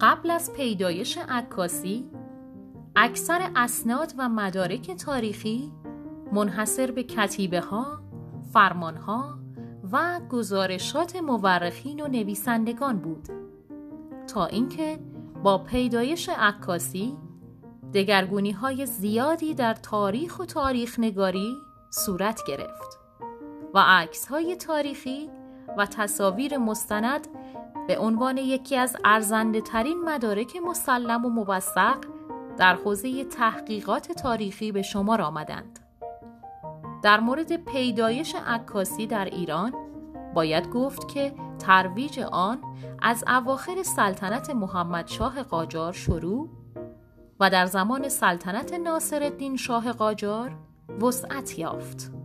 قبل از پیدایش عکاسی اکثر اسناد و مدارک تاریخی منحصر به کتیبه ها، فرمان ها و گزارشات مورخین و نویسندگان بود. تا اینکه با پیدایش عکاسی دگرگونی های زیادی در تاریخ و تاریخ نگاری صورت گرفت و عکس های تاریخی و تصاویر مستند به عنوان یکی از ارزنده ترین مدارک مسلم و موثق در حوزه تحقیقات تاریخی به شمار آمدند. در مورد پیدایش عکاسی در ایران باید گفت که ترویج آن از اواخر سلطنت محمدشاه قاجار شروع و در زمان سلطنت ناصرالدین شاه قاجار وسعت یافت.